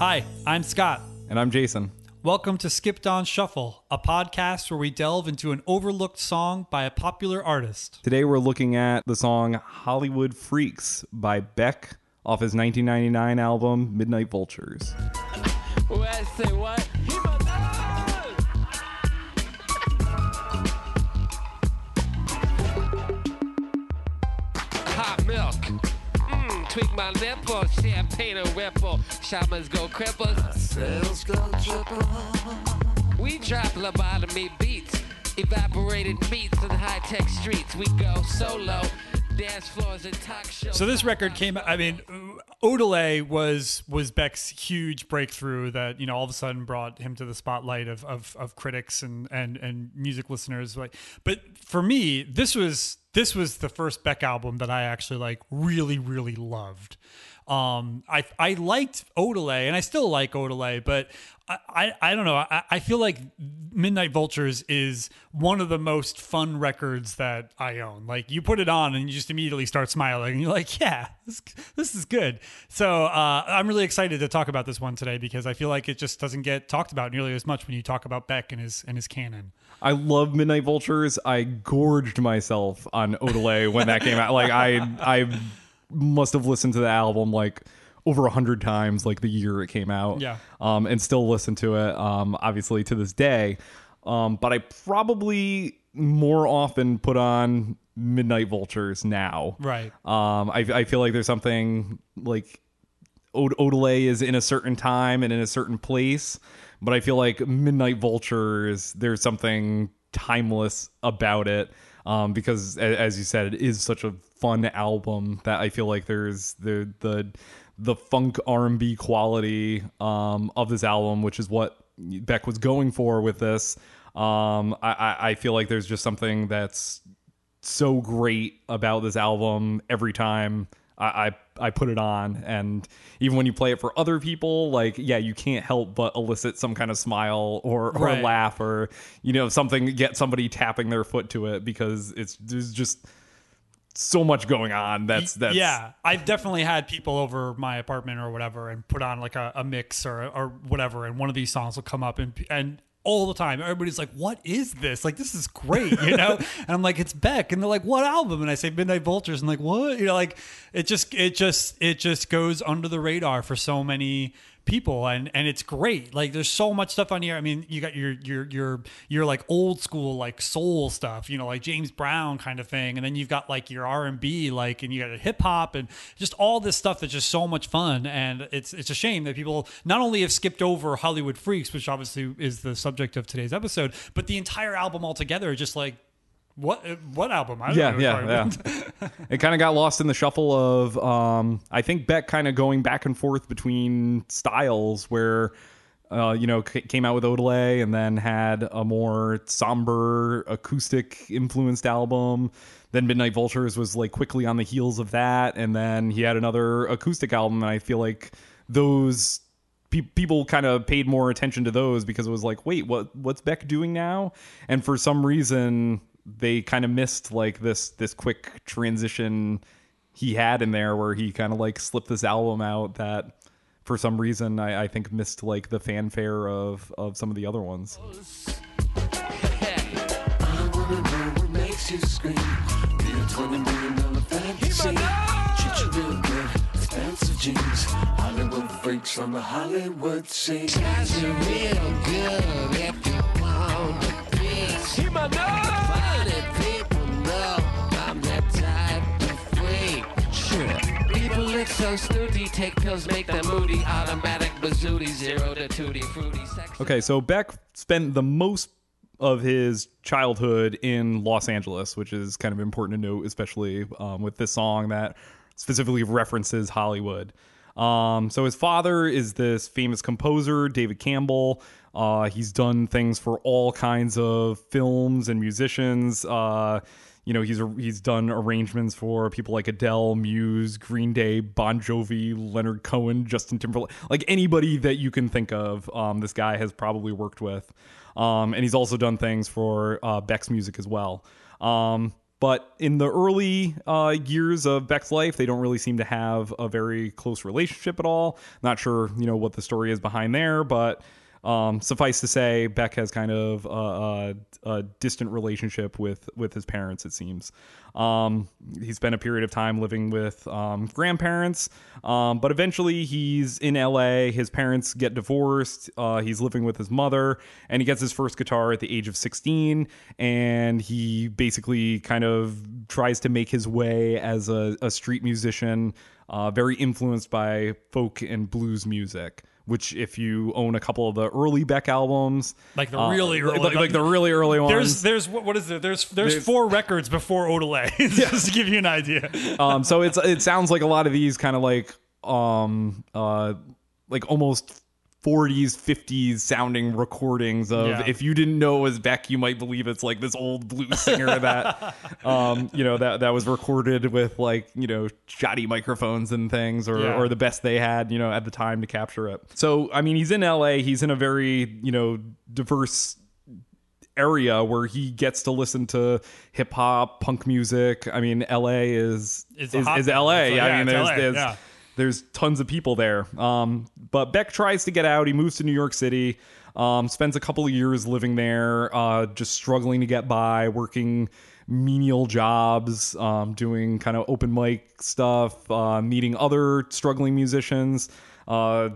Hi, I'm Scott. And I'm Jason. Welcome to Skipped on Shuffle, a podcast where we delve into an overlooked song by a popular artist. Today we're looking at the song Hollywood Freaks by Beck off his 1999 album Midnite Vultures. What? Say what? Tweak my nipple. Champagne and ripple. Shamans go cripple. Sales go triple. We drop lobotomy beats. Evaporated meats in high-tech streets. We go solo. Dance floors and talk shows. So this record came. I mean, Odelay was was Beck's huge breakthrough that you know all of a sudden brought him to the spotlight of of, of critics and and and music listeners. Like, but for me, this was this was the first Beck album that I actually like really really loved. Um, I I liked Odelay and I still like Odelay, but I, I, don't know. I, I feel like Midnite Vultures is one of the most fun records that I own. Like you put it on and you just immediately start smiling and you're like, yeah, this, this is good. So uh, I'm really excited to talk about this one today because I feel like it just doesn't get talked about nearly as much when you talk about Beck and his and his canon. I love Midnite Vultures. I gorged myself on Odelay when that came out. Like I I must have listened to the album like over a hundred times like the year it came out. Yeah. Um, and still listen to it. Um, obviously to this day. Um, but I probably more often put on Midnite Vultures now. Right. Um, I, I feel like there's something like Od- Odelay is in a certain time and in a certain place, but I feel like Midnite Vultures, there's something timeless about it. Um, because as you said, it is such a fun album that I feel like there's the the the funk R and B quality um, of this album, which is what Beck was going for with this. Um, I, I, I feel like there's just something that's so great about this album every time I, I I put it on, and even when you play it for other people, like yeah, you can't help but elicit some kind of smile or or Right. laugh or you know something get somebody tapping their foot to it because it's there's just so much going on. That's that's yeah, I've definitely had people over my apartment or whatever and put on like a, a mix or or whatever, and one of these songs will come up and and all the time everybody's like, "What is this? Like, this is great," you know? and I'm like, "It's Beck," and they're like, "What album?" And I say, "Midnite Vultures," and like, "What?" You know, like it just it just it just goes under the radar for so many people and and it's great. Like there's so much stuff on here. I mean you got your your your your like old school like soul stuff you know like james brown kind of thing. And then you've got like your r&b like and you got a hip-hop and just all this stuff that's just so much fun. And it's it's a shame that people not only have skipped over hollywood freaks which obviously is the subject of today's episode but the entire album altogether just like what what album I don't yeah, know yeah, yeah. it kind of got lost in the shuffle of, um, I think Beck kind of going back and forth between styles where, uh, you know, c- came out with Odelay and then had a more somber acoustic influenced album. Then Midnite Vultures was like quickly on the heels of that, and then he had another acoustic album. And I feel like those people kind of paid more attention to those because it was like, wait, what what's Beck doing now? And for some reason, they kind of missed like this this quick transition he had in there where he kind of like slipped this album out that for some reason I, I think missed like the fanfare of of some of the other ones. On the Hollywood scene. Guys, you're real good if you want my snooty, take pills, make them moody. Automatic bazooty, zero to tutti fruity. Sex Okay, so Beck spent the most of his childhood in Los Angeles, which is kind of important to note, especially um, with this song that specifically references Hollywood. Um, so his father is this famous composer, David Campbell. Uh, he's done things for all kinds of films and musicians. Uh, you know, he's he's done arrangements for people like Adele, Muse, Green Day, Bon Jovi, Leonard Cohen, Justin Timberlake, like anybody that you can think of. Um, this guy has probably worked with, um, and he's also done things for uh, Beck's music as well. Um, but in the early uh, years of Beck's life, they don't really seem to have a very close relationship at all. Not sure, you know, what the story is behind there, but um, suffice to say, Beck has kind of a, a, a distant relationship with with his parents. It seems um, he spent a period of time living with um, grandparents, um, but eventually he's in L.A. His parents get divorced. Uh, he's living with his mother, and he gets his first guitar at the age of sixteen. And he basically kind of tries to make his way as a, a street musician, uh, very influenced by folk and blues music which if you own a couple of the early Beck albums, Like the uh, really early- like, like the really early ones. There's there's what, what is there? There's there's, There's- four records before Odelay. Just to give you an idea. um, so it's it sounds like a lot of these kind of like um uh like almost 40s 50s sounding recordings of Yeah. if you didn't know it was Beck you might believe it's like this old blues singer that um you know that that was recorded with like you know shoddy microphones and things or Yeah. or the best they had you know at the time to capture it so i mean he's in LA he's in a very you know diverse area where he gets to listen to hip hop, punk music. I mean, LA is It's is, is. LA. Like- I mean, there's LA, there's, yeah. There's tons of people there. Um, but Beck tries to get out. He moves to New York City. Um, spends a couple of years living there, uh, just struggling to get by, working menial jobs, um, doing kind of open mic stuff, uh, meeting other struggling musicians, uh,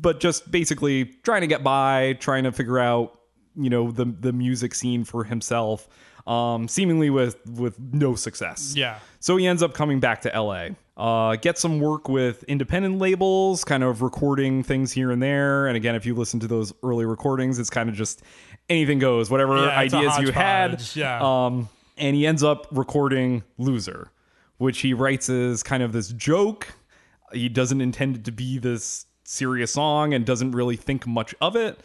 but just basically trying to get by, trying to figure out you know the the music scene for himself um seemingly with with no success Yeah. so he ends up coming back to LA uh get some work with independent labels kind of recording things here and there and again if you listen to those early recordings it's kind of just anything goes whatever Yeah, ideas you had yeah. um and he ends up recording loser which he writes as kind of this joke he doesn't intend it to be this serious song and doesn't really think much of it.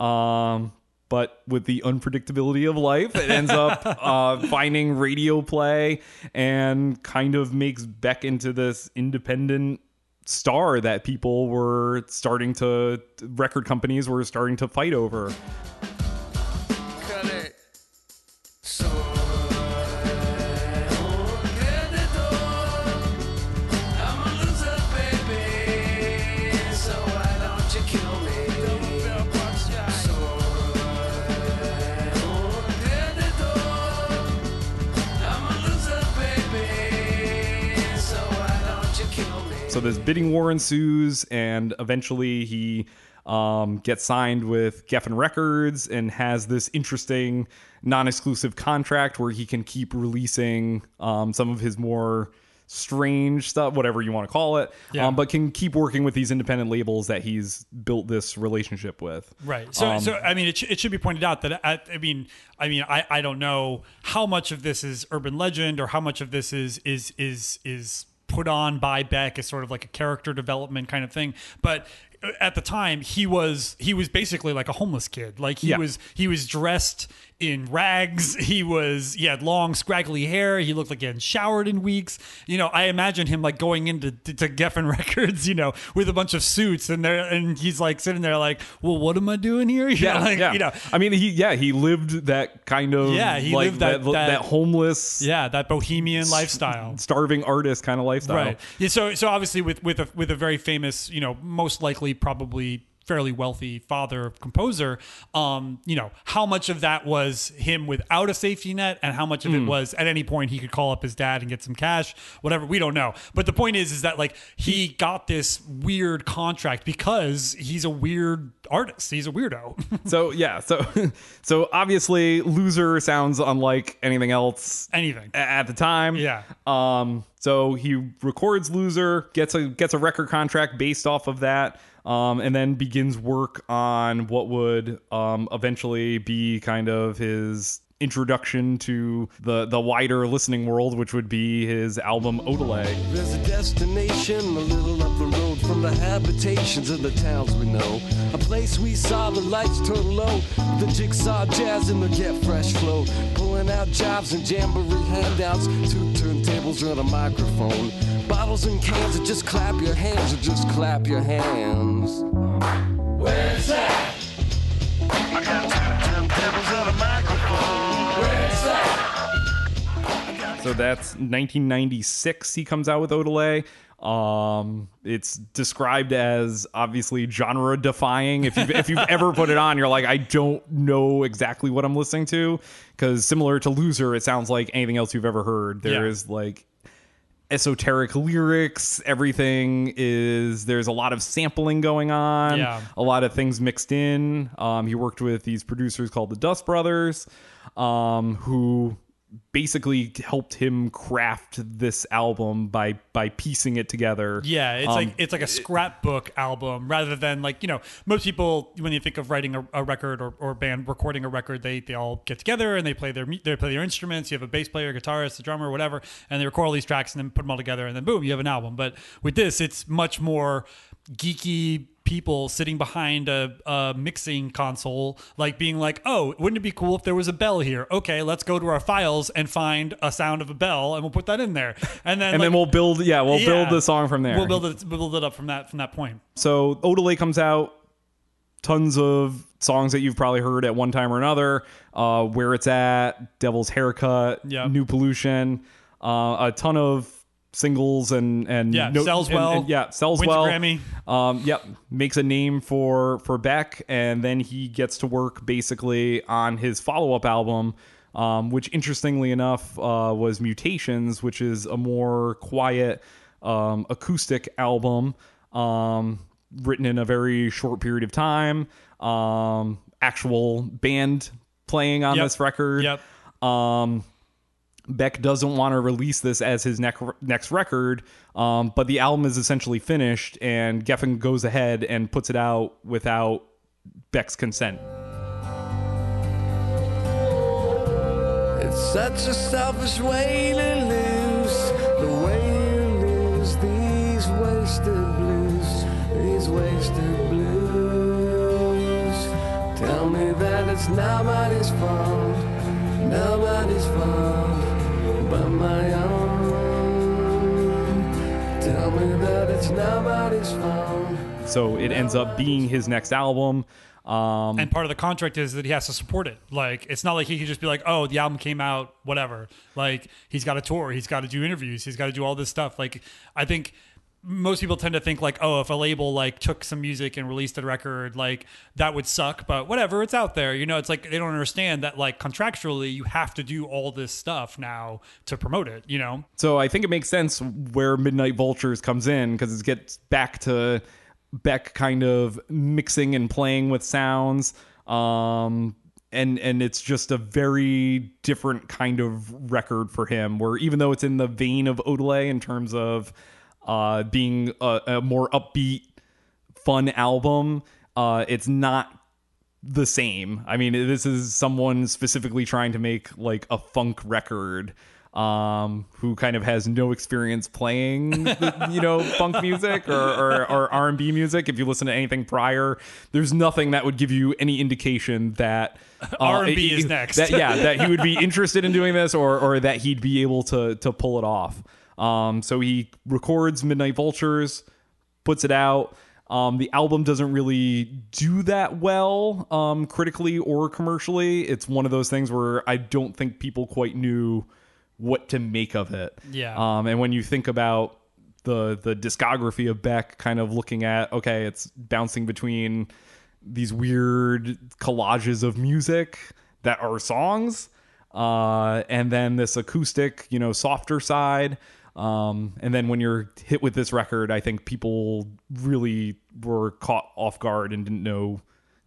Um, but with the unpredictability of life, it ends up uh, finding radio play and kind of makes Beck into this independent star that people were starting to, record companies were starting to fight over. So this bidding war ensues, and eventually he um, gets signed with Geffen Records and has this interesting non-exclusive contract where he can keep releasing um, some of his more strange stuff, whatever you want to call it, Yeah. um, but can keep working with these independent labels that he's built this relationship with. Right. So, Um, so I mean, it, sh- it should be pointed out that I, I mean, I mean, I, I don't know how much of this is urban legend or how much of this is is is is put on by Beck as sort of like a character development kind of thing. But uh, at the time, he was he was basically like a homeless kid. Like he Yeah. was he was dressed in rags. He was he had long scraggly hair. He looked like he hadn't showered in weeks. You know, I imagine him like going into to, to Geffen Records, you know, with a bunch of suits, and there and he's like sitting there like, well, what am I doing here? You Yeah, know, like, yeah. you know, I mean, he yeah he lived that kind of Yeah, he like lived that- that, that- homeless yeah, that bohemian lifestyle. starving artist kind of lifestyle. Right. Yeah, so so obviously with with a with a very famous, you know, most likely probably fairly wealthy father composer, um, you know, how much of that was him without a safety net and how much of it was at any point he could call up his dad and get some cash, whatever, we don't know. But the point is is that like he got this weird contract because he's a weird artist. He's a weirdo. So yeah, so so obviously, loser sounds unlike anything else Anything. at the time. Yeah. Um. So he records loser, gets a gets a record contract based off of that. Um, and then begins work on what would um, eventually be kind of his introduction to the the wider listening world, which would be his album Odelay. There's a destination a little up the road from the habitations of the towns we know. A place we saw the lights turn low, the jigsaw jazz and the get fresh flow. Pulling out jobs and jamboree handouts, two turntables and a microphone. Bottles and cans, or just clap your hands, or just clap your hands. Where's that? So that's 1996. He comes out with Odelay. Um, it's described as obviously genre defying. If you've if you've ever put it on, you're like, I don't know exactly what I'm listening to because similar to Loser, it sounds like anything else you've ever heard. There Yeah. is like esoteric lyrics. Everything is there's a lot of sampling going on. Yeah. a lot of things mixed in. Um, he worked with these producers called the Dust Brothers, um, who basically helped him craft this album by by piecing it together. Yeah, it's Um, like it's like a scrapbook album rather than like you know most people when you think of writing a, a record or, or band recording a record they they all get together and they play their they play their instruments. You have a bass player, guitarist, a drummer, whatever, and they record all these tracks and then put them all together and then boom, you have an album. But with this, it's much more geeky people sitting behind a, a mixing console like being like oh wouldn't it be cool if there was a bell here okay let's go to our files and find a sound of a bell and we'll put that in there and then and like, then we'll build yeah we'll yeah. build the song from there. We'll build it. We'll build it up from that from that point. So Odelay comes out, tons of songs that you've probably heard at one time or another. Uh, Where it's at, Devil's Haircut, Yeah. New Pollution, uh, a ton of singles and and Yeah, sells well. and- yeah, sells Wins well. Grammy. Um, yep, makes a name for for Beck, and then he gets to work basically on his follow up album. Um, which interestingly enough uh, was Mutations, which is a more quiet um, acoustic album um, written in a very short period of time. Um, actual band playing on Yep. this record. Yep. Um, Beck doesn't want to release this as his next next record, um, but the album is essentially finished, and Geffen goes ahead and puts it out without Beck's consent. It's such a selfish way to lose. The way you lose these wasted blues, these wasted blues. Tell me that it's nobody's fault, nobody's fault but my own. Tell me that it's nobody's fault. So it ends up being his next album. Um, And part of the contract is that he has to support it. Like it's not like he can just be like, "Oh, the album came out, whatever." Like he's got to tour, he's got to do interviews, he's got to do all this stuff. Like I think most people tend to think like, "Oh, if a label like took some music and released a record, like that would suck." But whatever, it's out there. You know, it's like they don't understand that like contractually you have to do all this stuff now to promote it. You know. So I think it makes sense where Midnite Vultures comes in because it gets back to Beck kind of mixing and playing with sounds. Um, and and it's just a very different kind of record for him. Where even though it's in the vein of Odelay in terms of uh, being a, a more upbeat, fun album, uh, it's not the same. I mean, this is someone specifically trying to make like a funk record um who kind of has no experience playing the, you know funk music or, or, or r&b music if you listen to anything prior there's nothing that would give you any indication that uh, R&B is next. that, yeah that he would be interested in doing this or or that he'd be able to to pull it off um so he records midnite vultures puts it out. Um, the album doesn't really do that well um, critically or commercially. It's one of those things where I don't think people quite knew what to make of it. Yeah. Um, and when you think about the the discography of Beck, kind of looking at okay, it's bouncing between these weird collages of music that are songs, uh, and then this acoustic, you know, softer side. Um, and then when you're hit with this record, I think people really were caught off guard and didn't know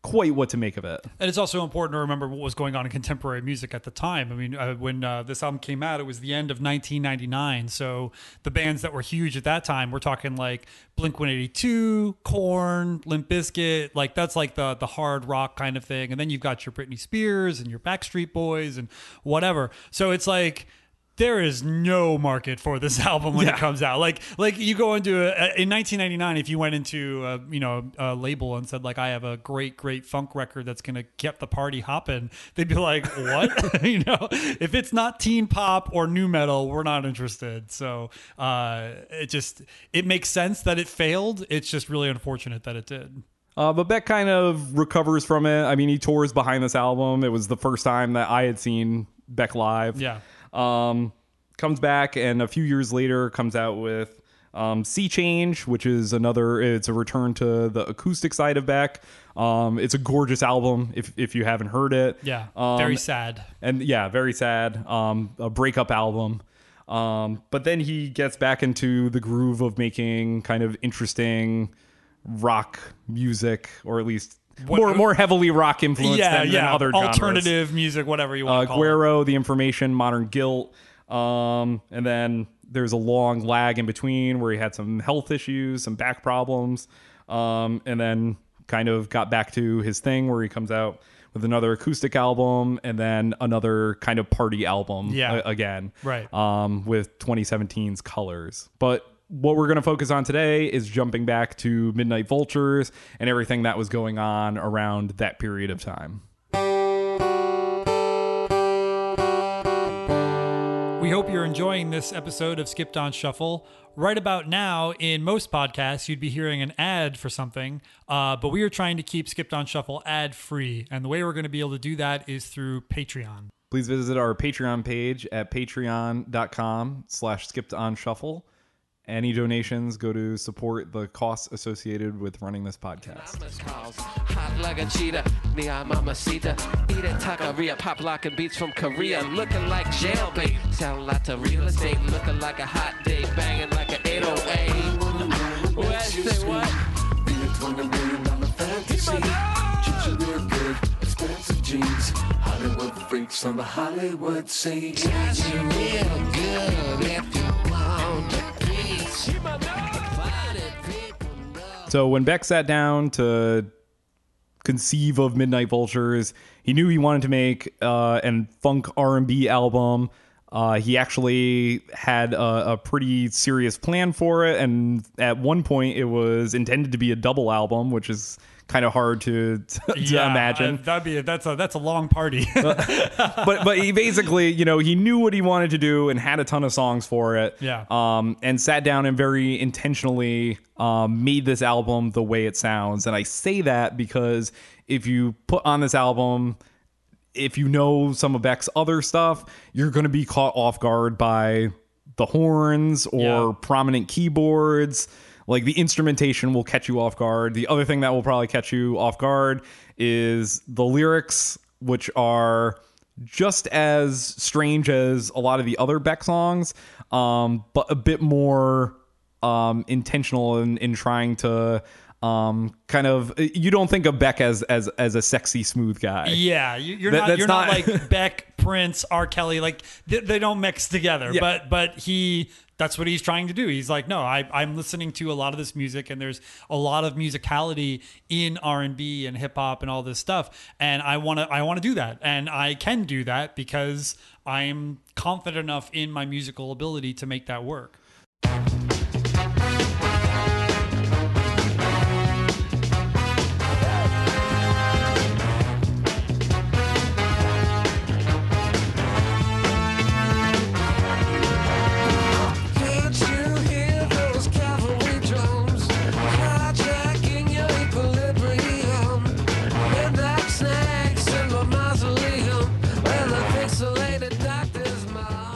quite what to make of it. And it's also important to remember what was going on in contemporary music at the time. I mean, uh, when uh, this album came out, it was the end of 1999. So the bands that were huge at that time, we're talking like Blink 182, Korn, Limp Bizkit. Like that's like the the hard rock kind of thing. And then you've got your Britney Spears and your Backstreet Boys and whatever. So it's like there is no market for this album when it comes out. Like, like you go into a, in 1999, if you went into a, you know a label and said like, I have a great, great funk record that's gonna get the party hopping, they'd be like, what? you know, if it's not teen pop or nu metal, we're not interested. So uh, it just it makes sense that it failed. It's just really unfortunate that it did. Uh, but Beck kind of recovers from it. I mean, he tours behind this album. It was the first time that I had seen Beck live. Yeah. Um, comes back and a few years later comes out with um, Sea Change, which is another. It's a return to the acoustic side of Beck. Um, it's a gorgeous album if if you haven't heard it. Yeah, Um, very sad. and yeah, very sad. Um, a breakup album. Um, but then he gets back into the groove of making kind of interesting rock music, or at least What- more more heavily rock influenced Yeah, than, than yeah. other genres. Alternative music, whatever you want Uh, to call it. Guero, The Information, Modern Guilt, um, and then there's a long lag in between where he had some health issues, some back problems, um, and then kind of got back to his thing where he comes out with another acoustic album and then another kind of party album Yeah. a- again Right. um, with 2017's colors but what we're going to focus on today is jumping back to midnite vultures and everything that was going on around that period of time We hope you're enjoying this episode of Skipped on Shuffle. Right about now, in most podcasts, you'd be hearing an ad for something, uh, but we are trying to keep Skipped on Shuffle ad free. And the way we're going to be able to do that is through Patreon. please visit our patreon page at patreon.com slash skipped on shuffle any donations go to support the costs associated with running this podcast. Hot like a cheetah, neon mamacita, eating taqueria, pop locking beats from Korea, looking like jailbait, sound like the real estate, looking like a hot day, banging like an 808. What? Say what? Be a $20 million fantasy. Treat you real good, expensive jeans. Hollywood freaks on the Hollywood scene. Got you real good so when beck sat down to conceive of midnite vultures he knew he wanted to make uh, an funk r&b album. Uh, he actually had a, a pretty serious plan for it and at one point it was intended to be a double album which is kind of hard to, to imagine uh, that'd be a, that's a that's a long party. but but he basically, you know, he knew what he wanted to do and had a ton of songs for it. Yeah. Um, and sat down and very intentionally um, made this album the way it sounds. And I say that because if you put on this album, if you know some of Beck's other stuff, you're going to be caught off guard by the horns or Yeah. prominent keyboards. Like the instrumentation will catch you off guard. The other thing that will probably catch you off guard is the lyrics, which are just as strange as a lot of the other Beck songs, um, but a bit more um, intentional in, in trying to um, kind of. You don't think of Beck as as as a sexy, smooth guy. Yeah, you- you're That- not you're not, not- like Beck, Prince, R. Kelly. Like they, they don't mix together. Yeah. But but he that's what he's trying to do. He's like, no, I, I'm listening to a lot of this music, and there's a lot of musicality in R and B and hip hop and all this stuff, and I want to I want to do that, and I can do that because I'm confident enough in my musical ability to make that work.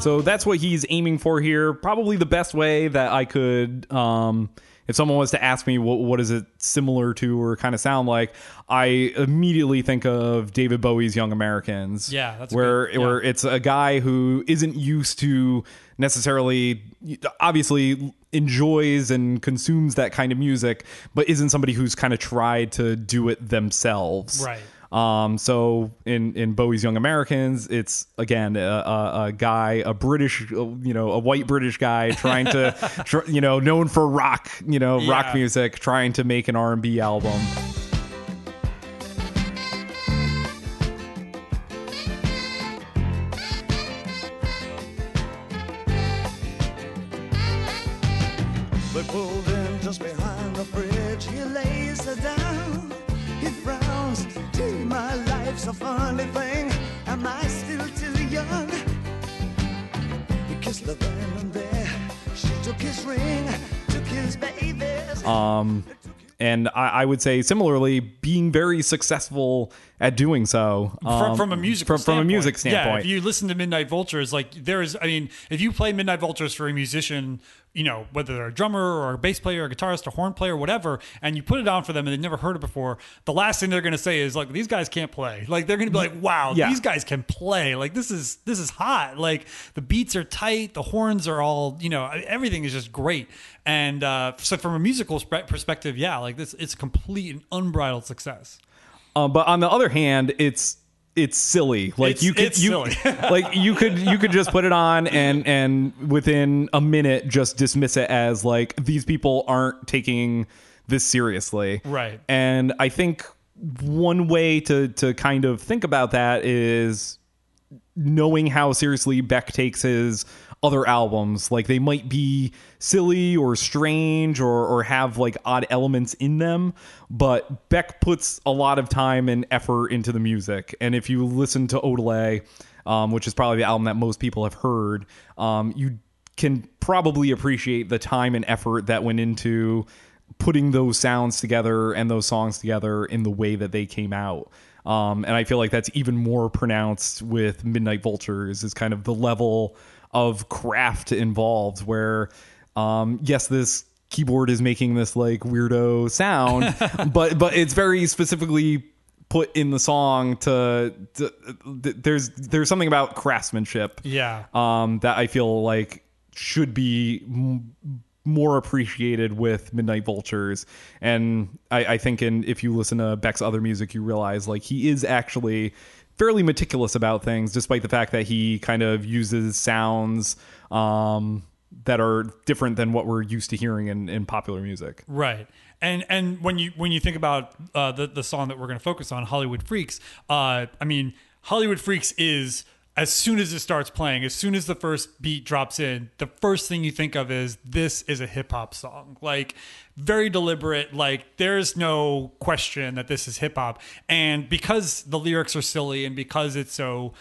So that's what he's aiming for here. Probably the best way that I could, um, if someone was to ask me what what is it similar to or kind of sound like, I immediately think of David Bowie's Young Americans. Yeah, that's where good- yeah. where it's a guy who isn't used to necessarily, obviously enjoys and consumes that kind of music, but isn't somebody who's kind of tried to do it themselves. Right. Um, so in in Bowie's Young Americans, it's again a, a, a guy, a British, uh, you know, a white British guy trying to, tr- you know, known for rock, you know, Yeah. rock music, trying to make an R and B album. They pulled in just behind the bridge. He lays her down. Life's a funny thing. Am I still too young? He kissed the then and there. She took his ring, took his babies. Um, and I, I would say similarly being very successful at doing so from, um, from a music from, from a music standpoint. Yeah, if you listen to Midnite Vultures, like there is, I mean, if you play Midnite Vultures for a musician, you know, whether they're a drummer or a bass player, or a guitarist, a horn player, whatever, and you put it on for them and they've never heard it before, the last thing they're going to say is like, these guys can't play. Like they're going to be like, wow, Yeah. these guys can play. Like this is this is hot. Like the beats are tight, the horns are all, you know, everything is just great. And uh, so from a musical spe- perspective, yeah, like this, it's a complete and unbridled success. Um, but on the other hand, it's it's silly. Like It's- you could it's you silly. like you could you could just put it on and and within a minute just dismiss it as like these people aren't taking this seriously. Right. And I think one way to to kind of think about that is knowing how seriously Beck takes his other albums. Like they might be silly or strange or, or have like odd elements in them, but Beck puts a lot of time and effort into the music. And if you listen to Odelay, um, which is probably the album that most people have heard, um, you can probably appreciate the time and effort that went into putting those sounds together and those songs together in the way that they came out. Um, and I feel like that's even more pronounced with Midnite Vultures is kind of the level of craft involved where, um, yes, this keyboard is making this like weirdo sound, but, but it's very specifically put in the song to, to there's, there's something about craftsmanship Yeah. um, that I feel like should be more appreciated with Midnite Vultures. And I, I think in if you listen to Beck's other music, you realize like he is actually fairly meticulous about things, despite the fact that he kind of uses sounds um, that are different than what we're used to hearing in, in popular music. Right. And and when you when you think about uh, the the song that we're going to focus on, Hollywood Freaks, uh, I mean, Hollywood Freaks is as soon as it starts playing, as soon as the first beat drops in, the first thing you think of is this is a hip hop song. Like very deliberate. Like there's no question that this is hip hop. And because the lyrics are silly and because it's so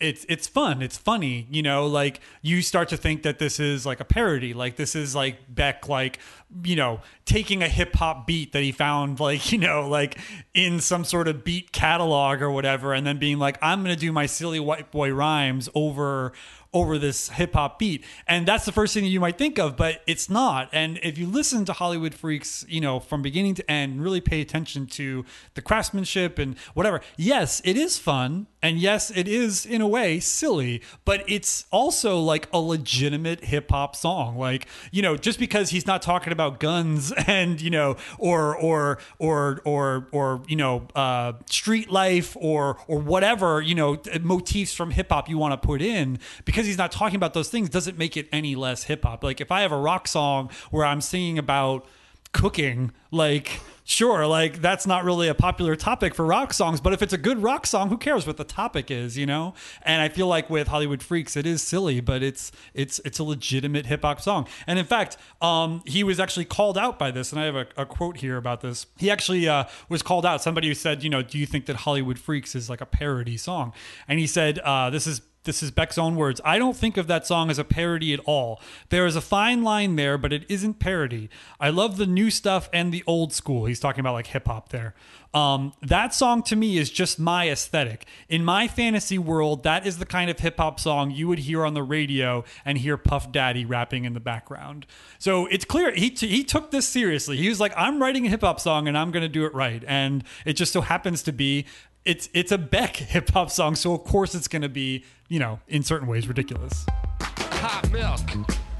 it's it's fun it's funny you know like you start to think that this is like a parody like this is like beck like you know taking a hip hop beat that he found like you know like in some sort of beat catalog or whatever and then being like i'm gonna do my silly white boy rhymes over over this hip hop beat. And that's the first thing that you might think of, but it's not. And if you listen to Hollywood Freaks, you know, from beginning to end, really pay attention to the craftsmanship and whatever. Yes, it is fun. And yes, it is in a way silly, but it's also like a legitimate hip hop song. Like, you know, just because he's not talking about guns and, you know, or, or, or, or, or, you know, uh, street life or, or whatever, you know, motifs from hip hop you want to put in because he's not talking about those things doesn't make it any less hip hop. Like if I have a rock song where I'm singing about cooking, like sure, like that's not really a popular topic for rock songs, but if it's a good rock song, who cares what the topic is, you know? And I feel like with Hollywood Freaks, it is silly, but it's it's it's a legitimate hip hop song. And in fact, um, he was actually called out by this, and I have a, a quote here about this. He actually uh, was called out. Somebody who said, you know, do you think that Hollywood Freaks is like a parody song? And he said, uh, this is this is Beck's own words. I don't think of that song as a parody at all. There is a fine line there, but it isn't parody. I love the new stuff and the old school. He's talking about like hip hop there. Um, that song to me is just my aesthetic. In my fantasy world, that is the kind of hip hop song you would hear on the radio and hear Puff Daddy rapping in the background. So it's clear he, t- he took this seriously. He was like, I'm writing a hip hop song and I'm going to do it right. And it just so happens to be it's it's a Beck hip hop song, so of course it's going to be you know in certain ways ridiculous. Hot milk.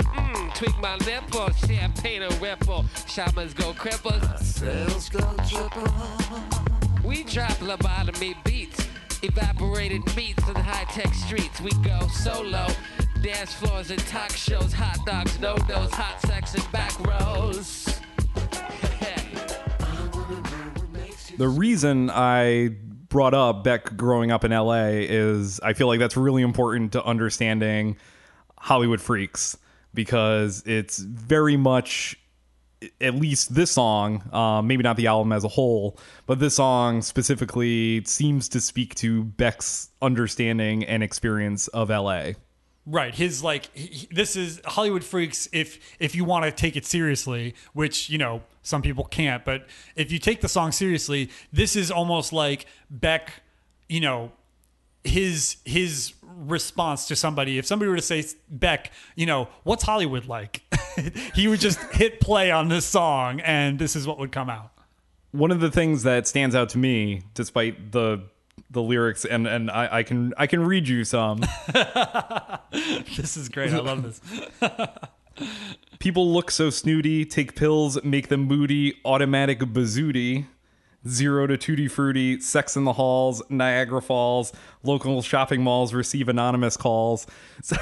Mmm, tweak my nipple, champagne and ripple. Shamans go cripples. Sales go triple. We drop lobotomy beats. Evaporated meats in high tech streets. We go solo. Dance floors and talk shows. Hot dogs, no dos. Hot sex and back rows. The reason I brought up Beck growing up in LA is I feel like that's really important to understanding Hollywood Freaks because it's very much at least this song, um, maybe not the album as a whole, but this song specifically seems to speak to Beck's understanding and experience of LA. Right. His like he, this is Hollywood Freaks if if you want to take it seriously, which, you know, some people can't, but if you take the song seriously, this is almost like Beck, you know, his his response to somebody if somebody were to say Beck, you know, what's Hollywood like? he would just hit play on this song and this is what would come out. One of the things that stands out to me, despite the the lyrics, and and I, I can I can read you some. This is great. I love this. People look so snooty, take pills, make them moody, automatic bazooty. Zero to tutti fruity, sex in the halls, Niagara Falls, local shopping malls receive anonymous calls. So,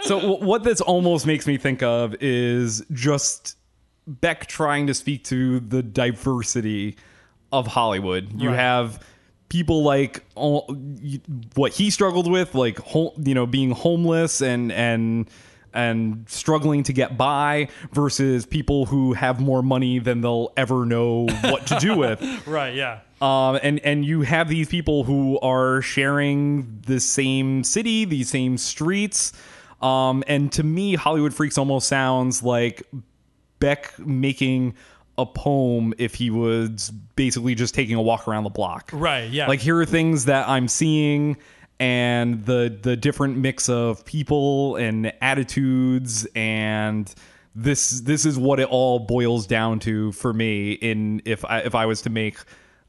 so w- what this almost makes me think of is just Beck trying to speak to the diversity of Hollywood. You Right. have people like what he struggled with, like ho- you know, being homeless and and and struggling to get by, versus people who have more money than they'll ever know what to do with. Right, yeah. Um, and and you have these people who are sharing the same city, the same streets. Um, and to me, Hollywood Freaks almost sounds like Beck making a poem if he was basically just taking a walk around the block. Right, yeah. Like here are things that I'm seeing and the the different mix of people and attitudes and this this is what it all boils down to for me in if I if I was to make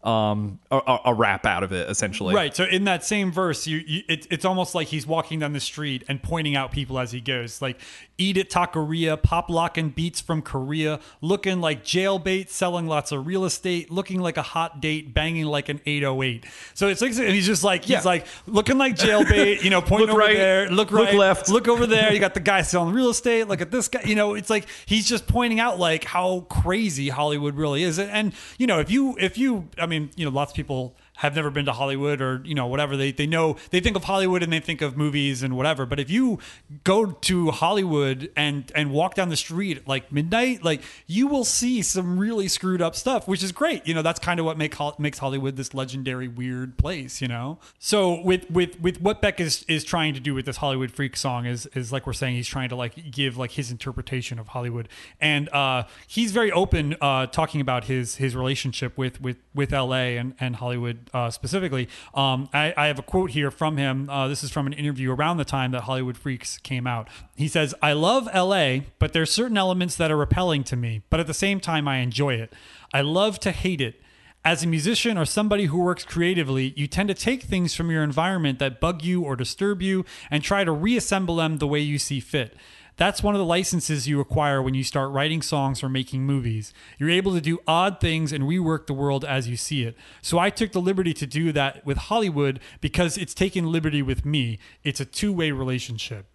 um a, a- rap out of it essentially. Right. So in that same verse, you, you it, it's almost like he's walking down the street and pointing out people as he goes. Like eat at taqueria, pop locking beats from Korea, looking like jailbait, selling lots of real estate, looking like a hot date, banging like an 808. So it's like and he's just like he's Yeah. like looking like jailbait, you know, pointing Look over right, there, look look right, left. look over there. You got the guy selling real estate. Look at this guy. You know, it's like he's just pointing out like how crazy Hollywood really is. And you know, if you if you, I mean, you know, lots of people have never been to Hollywood or you know whatever they they know they think of Hollywood and they think of movies and whatever. But if you go to Hollywood and and walk down the street like midnight, like you will see some really screwed up stuff, which is great. You know, that's kind of what make makes Hollywood this legendary weird place. You know, so with with with what Beck is is trying to do with this Hollywood Freak song is is like we're saying he's trying to like give like his interpretation of Hollywood, and uh, he's very open uh, talking about his his relationship with with with L.A. and and Hollywood uh, specifically. Um, I, I have a quote here from him. Uh, this is from an interview around the time that Hollywood Freaks came out. He says, "I love L.A., but there's certain elements that are repelling to me, but at the same time, I enjoy it. I love to hate it." As a musician or somebody who works creatively, you tend to take things from your environment that bug you or disturb you and try to reassemble them the way you see fit. That's one of the licenses you acquire when you start writing songs or making movies. You're able to do odd things and rework the world as you see it. So I took the liberty to do that with Hollywood because it's taken liberty with me. It's a two way relationship.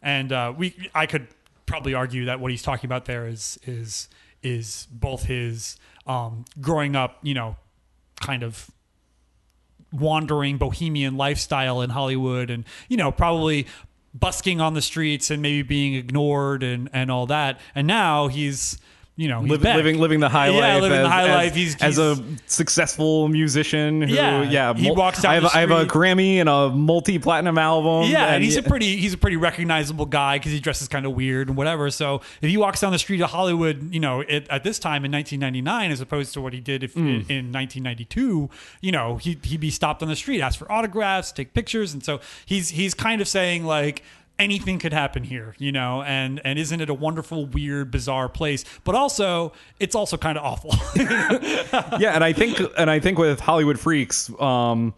And uh, we, I could probably argue that what he's talking about there is is is both his um, growing up, you know, kind of wandering bohemian lifestyle in Hollywood, and you know, probably busking on the streets and maybe being ignored and and all that. And now he's you know he's Liv- living living the high yeah, life living as, the high as- life. He's, as a successful musician who Yeah, yeah, he walks down I have, the a- I have a street. Grammy and a multi-platinum album Yeah, and he's a pretty he's a pretty recognizable guy because he dresses kind of weird and whatever. So if he walks down the street of Hollywood, you know, it, at this time in 1999, as opposed to what he did if, Hmm. in, in 1992, you know, he he'd be stopped on the street, ask for autographs, take pictures, and so he's he's kind of saying like anything could happen here, you know, and and isn't it a wonderful, weird, bizarre place? But also, it's also kind of awful. yeah, and I think and I think with Hollywood Freaks, um,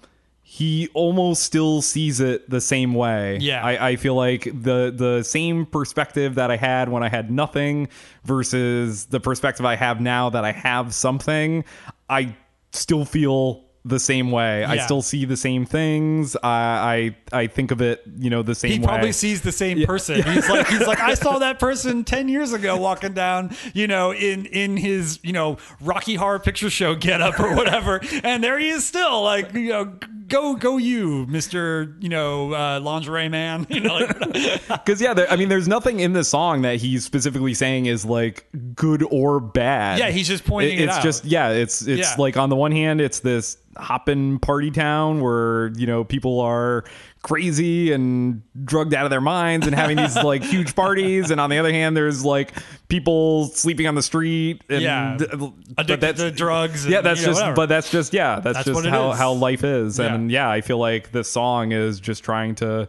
he almost still sees it the same way. Yeah. I, I feel like the the same perspective that I had when I had nothing versus the perspective I have now that I have something. I still feel the same way. I still see the same things. I I, I think of it, you know, the same he way. probably sees the same person. He's like, he's like, I saw that person ten years ago walking down, you know, in in his, you know, Rocky Horror Picture Show getup or whatever, and there he is still, like, you know, go go you, Mister, you know, uh, lingerie man, you know, like, Because yeah, there, I mean, there's nothing in the song that he's specifically saying is like good or bad. Yeah, he's just pointing it it's out. just yeah, it's it's Yeah. like on the one hand, it's this hoppin' party town where you know people are crazy and drugged out of their minds and having these like huge parties and on the other hand there's like people sleeping on the street and Yeah. but Addicted to drugs yeah that's you know, just whatever. but that's just yeah that's, That's just how how life is Yeah. and yeah i feel like this song is just trying to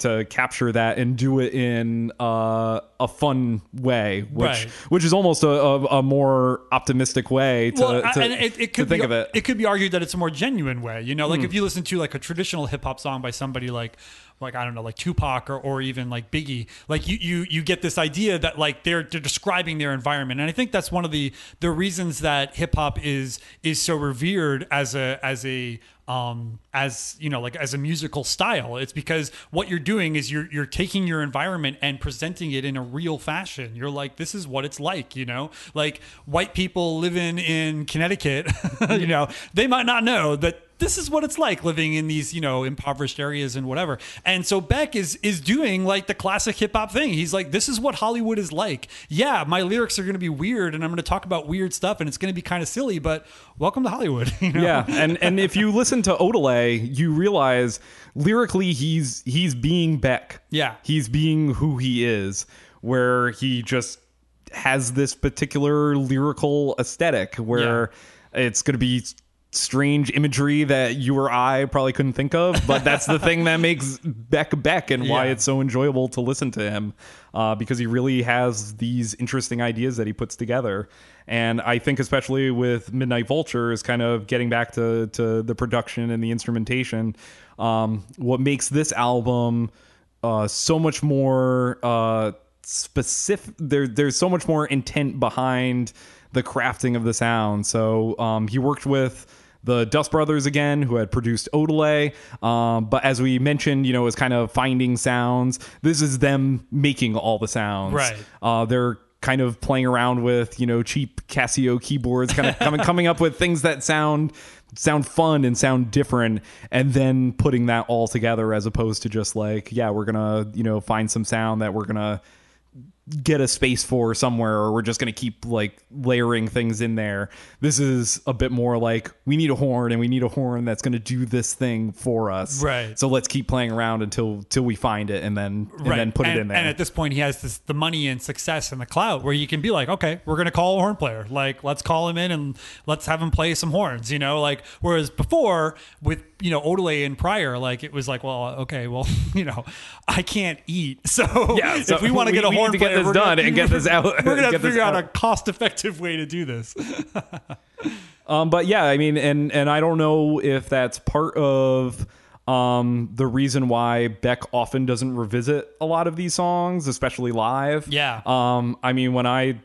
to capture that and do it in uh, a fun way, which Right. which is almost a, a, a more optimistic way to, well, to, it, it to think be, of it. It could be argued that it's a more genuine way. You know, like if you listen to like a traditional hip hop song by somebody like, like I don't know, like Tupac or, or even like Biggie, like you you you get this idea that like they're they're describing their environment, and I think that's one of the the reasons that hip hop is is so revered as a as a um as you know like as a musical style. It's because what you're doing is you're you're taking your environment and presenting it in a real fashion. You're like this is what it's like you know? Like white people living in Connecticut you know they might not know that this is what it's like living in these you know impoverished areas and whatever. And so beck is is doing like the classic hip-hop thing. He's like this is what hollywood is like. Yeah my lyrics are going to be weird and i'm going to talk about weird stuff and it's going to be kind of silly but welcome to hollywood you know? yeah and and if you listen to Odelay you realize lyrically he's he's being Beck. Yeah. he's being who he is where he just has this particular lyrical aesthetic where it's going to be strange imagery that you or I probably couldn't think of but that's the thing that makes Beck Beck and why Yeah. it's so enjoyable to listen to him uh, because he really has these interesting ideas that he puts together and I think especially with Midnite Vultures kind of getting back to, to the production and the instrumentation um, what makes this album uh, so much more uh, specific. There, there's so much more intent behind the crafting of the sound. So um, he worked with the Dust Brothers again, who had produced Odelay. Um, but as we mentioned, you know, is kind of finding sounds. This is them making all the sounds. Right. Uh, they're kind of playing around with you know cheap Casio keyboards, kind of coming coming up with things that sound sound fun and sound different, and then putting that all together as opposed to just like yeah we're gonna you know find some sound that we're gonna get a space for somewhere or we're just going to keep like layering things in there this is a bit more like we need a horn and we need a horn that's going to do this thing for us Right. so let's keep playing around until till we find it and then and then put and, it in there And at this point, he has this, the money and success and the clout where you can be like, okay, we're going to call a horn player. Like, let's call him in and let's have him play some horns, you know? Like, whereas before with, you know, Odelay and Pryor, like, it was like, well, okay, well, you know, I can't eat. So, Yeah, so if we want to get a horn player, this we're gonna- done and get this out- We're get figure out a cost effective way to do this. Um, but yeah, I mean, and and I don't know if that's part of um, the reason why Beck often doesn't revisit a lot of these songs, especially live. Yeah. Um, I mean, when I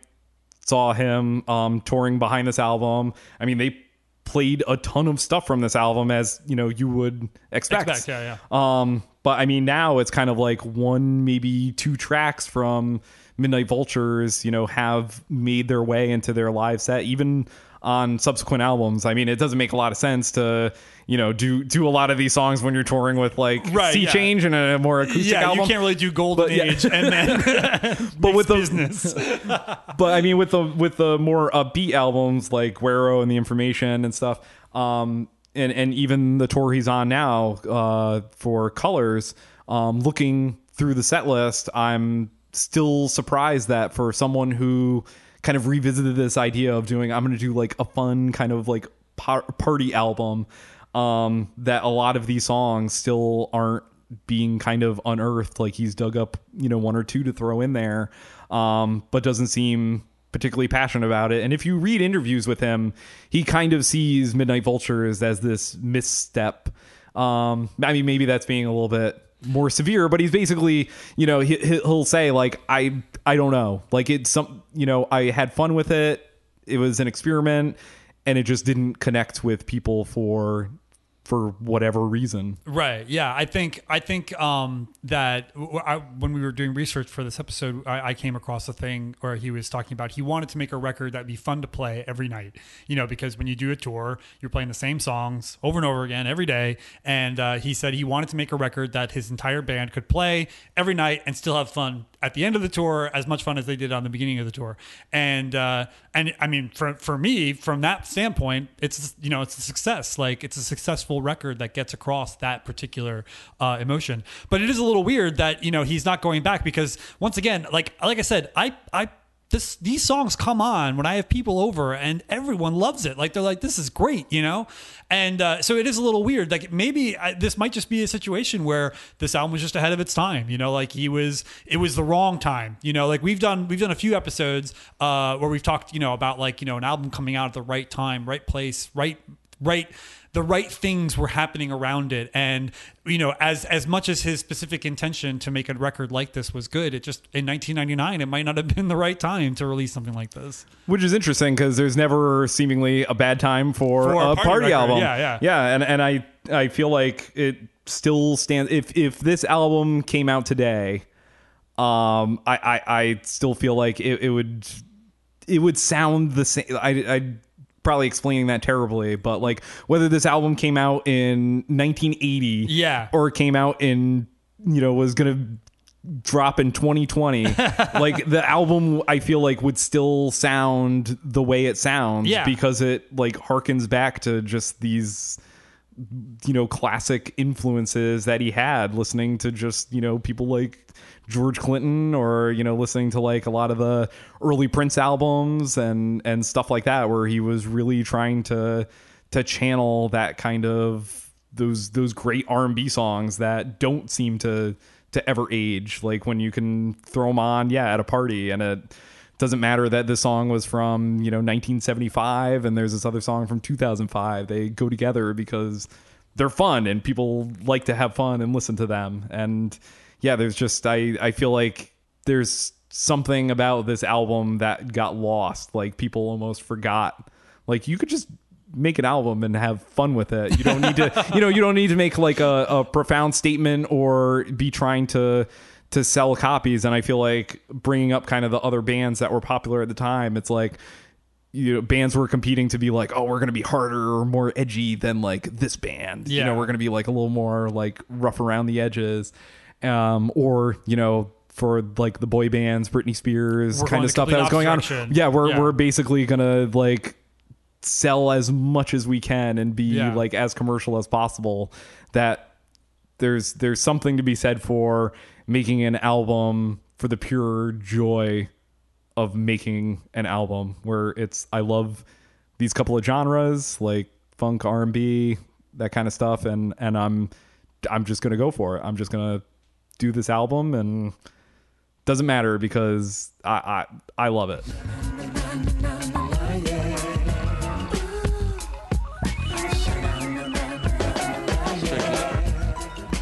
saw him um, touring behind this album, I mean, they played a ton of stuff from this album, as you know, you would expect. Expect, yeah, Um, but I mean, now it's kind of like one, maybe two tracks from Midnite Vultures, you know, have made their way into their live set, even on subsequent albums. I mean, it doesn't make a lot of sense to, you know, do do a lot of these songs when you're touring with like Right, Sea yeah. Change and a more acoustic yeah, album. you can't really do Golden yeah. Age and then but with the business. but I mean, with the with the more upbeat albums like Guero and the Information and stuff, um, and and even the tour he's on now uh, for Colors, um, looking through the set list, I'm still surprised that for someone who kind of revisited this idea of doing, I'm going to do like a fun kind of like par- party album, um, that a lot of these songs still aren't being kind of unearthed. Like he's dug up, you know, one or two to throw in there, um, but doesn't seem particularly passionate about it. And if you read interviews with him, he kind of sees Midnite Vultures as this misstep. Um, I mean, maybe that's being a little bit more severe, but he's basically, you know, he, he'll say like, I, I don't know, like it's some, you know, I had fun with it. It was an experiment, and it just didn't connect with people for for whatever reason. Right. Yeah. I think I think um, that when we were doing research for this episode, I, I came across a thing where he was talking about he wanted to make a record that'd be fun to play every night. You know, because when you do a tour, you're playing the same songs over and over again every day. And uh, he said he wanted to make a record that his entire band could play every night and still have fun at the end of the tour, as much fun as they did on the beginning of the tour. And uh, and I mean, for for me, from that standpoint, it's you know it's a success. Like it's a successful record that gets across that particular uh, emotion. But it is a little weird that you know he's not going back because once again, like like I said, I I this these songs come on when I have people over and everyone loves it. Like they're like, this is great, you know. And uh, so it is a little weird. Like maybe I, this might just be a situation where this album was just ahead of its time. You know, like he was, it was the wrong time. You know, like we've done we've done a few episodes uh, where we've talked, you know, about like you know an album coming out at the right time, right place, right right the right things were happening around it and you know as as much as his specific intention to make a record like this was good it just in 1999 it might not have been the right time to release something like this Which is interesting because there's never seemingly a bad time for, For a party party, album. Yeah, yeah. yeah. And and I I feel like it still stands. If if this album came out today, um, I I, I still feel like it, it would it would sound the same. I I probably explaining that terribly, but like whether this album came out in 1980, Yeah. or came out in you know was gonna drop in 2020 like the album i feel like would still sound the way it sounds Yeah. because it like harkens back to just these you know classic influences that he had listening to just you know people like George Clinton or you know listening to like a lot of the early Prince albums and and stuff like that where he was really trying to to channel that kind of those those great R&B songs that don't seem to to ever age. Like when you can throw them on yeah at a party and it doesn't matter that this song was from you know 1975 and there's this other song from 2005 they go together because they're fun and people like to have fun and listen to them. And yeah there's just i i feel like there's something about this album that got lost. Like people almost forgot. Like you could just make an album and have fun with it. You don't need to you know you don't need to make like a, a profound statement or be trying to to sell copies. And i feel like bringing up kind of the other bands that were popular at the time it's like you know bands were competing to be like oh we're gonna be harder or more edgy than like this band. You know we're gonna be like a little more like rough around the edges um or you know for like the boy bands britney spears We're kind of stuff that was going on yeah we're Yeah. we're basically gonna like sell as much as we can and be Yeah. like as commercial as possible that there's there's something to be said for making an album for the pure joy of making an album where it's I love these couple of genres like funk R&B that kind of stuff and and I'm I'm just going to go for it. I'm just going to do this album and doesn't matter because I I I love it.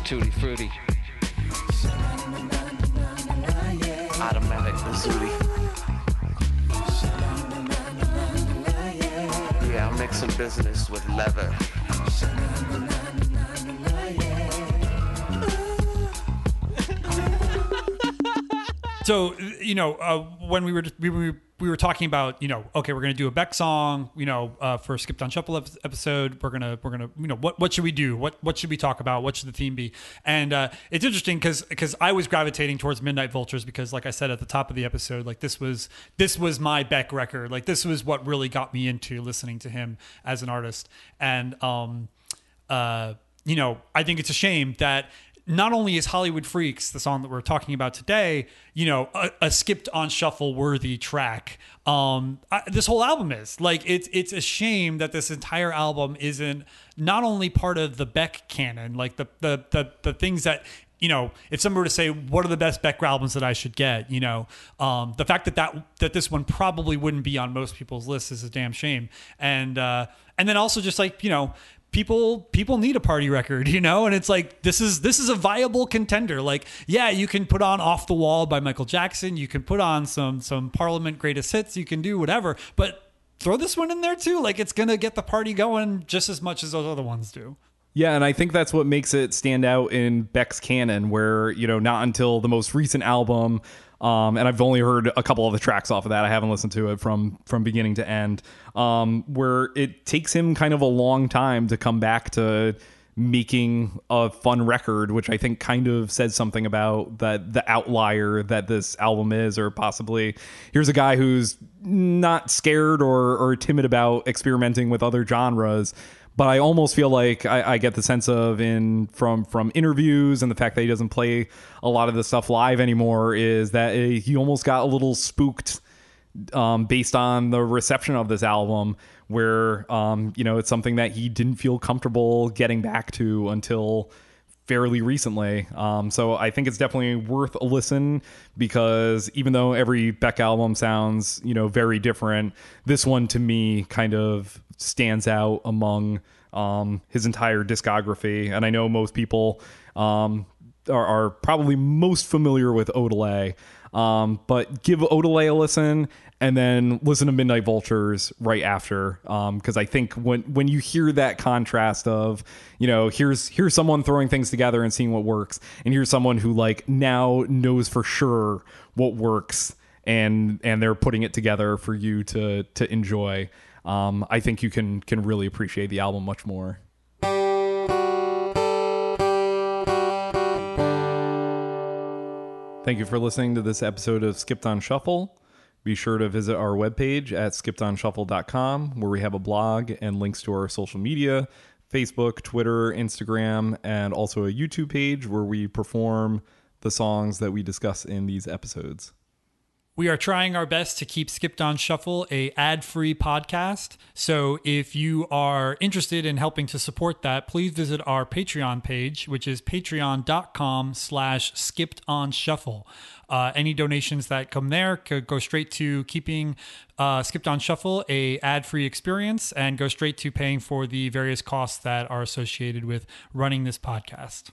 Tutti fruity. Automatic Lazuli. Yeah, I'm mixing business with leather. So you know, uh, when we were we were we were talking about you know, okay, we're gonna do a Beck song, you know, uh, for a Skipped on Shuffle episode. We're gonna we're gonna you know what what should we do? What what should we talk about? What should the theme be? And uh, it's interesting because because I was gravitating towards Midnite Vultures because like I said at the top of the episode, like this was this was my Beck record. Like this was what really got me into listening to him as an artist. And um, uh, you know, I think it's a shame that not only is Hollywood Freaks, the song that we're talking about today, you know, a, a skipped on shuffle worthy track. Um, I, this whole album is like it's it's a shame that this entire album isn't not only part of the Beck canon, like the the the, the things that you know, if someone were to say, "What are the best Beck albums that I should get?" You know, um, the fact that that that this one probably wouldn't be on most people's lists is a damn shame. And uh, and then also just like you know, people people need a party record, you know, and it's like this is this is a viable contender. Like, yeah, you can put on "Off the Wall" by Michael Jackson, you can put on some some Parliament greatest hits, you can do whatever, but throw this one in there too. Like, it's gonna get the party going just as much as those other ones do. Yeah, and I think that's what makes it stand out in Beck's canon, where, you know, not until the most recent album, um, and I've only heard a couple of the tracks off of that. I haven't listened to it from from beginning to end. Um, where it takes him kind of a long time to come back to making a fun record, which I think kind of says something about that the outlier that this album is, or possibly here's a guy who's not scared or or timid about experimenting with other genres. But I almost feel like I, I get the sense of in from from interviews and the fact that he doesn't play a lot of the stuff live anymore is that he almost got a little spooked um, based on the reception of this album, where um, you know it's something that he didn't feel comfortable getting back to until fairly recently. Um, so I think it's definitely worth a listen because even though every Beck album sounds you know very different, this one to me kind of stands out among um, his entire discography. And I know most people um, are, are probably most familiar with Odelay. Um, but give Odelay a listen and then listen to Midnite Vultures right after. Because I think when when you hear that contrast of, you know, here's here's someone throwing things together and seeing what works, and here's someone who like now knows for sure what works, and and they're putting it together for you to to enjoy. Um, I think you can can really appreciate the album much more. Thank you for listening to this episode of Skipped on Shuffle. Be sure to visit our webpage at skippedonshuffle.com where we have a blog and links to our social media Facebook, Twitter, Instagram, and also a YouTube page where we perform the songs that we discuss in these episodes. We are trying our best to keep Skipped on Shuffle a ad-free podcast. So if you are interested in helping to support that, please visit our Patreon page, which is patreon.com slash skipped on shuffle. Uh, any donations that come there could go straight to keeping uh, Skipped on Shuffle a ad-free experience and go straight to paying for the various costs that are associated with running this podcast.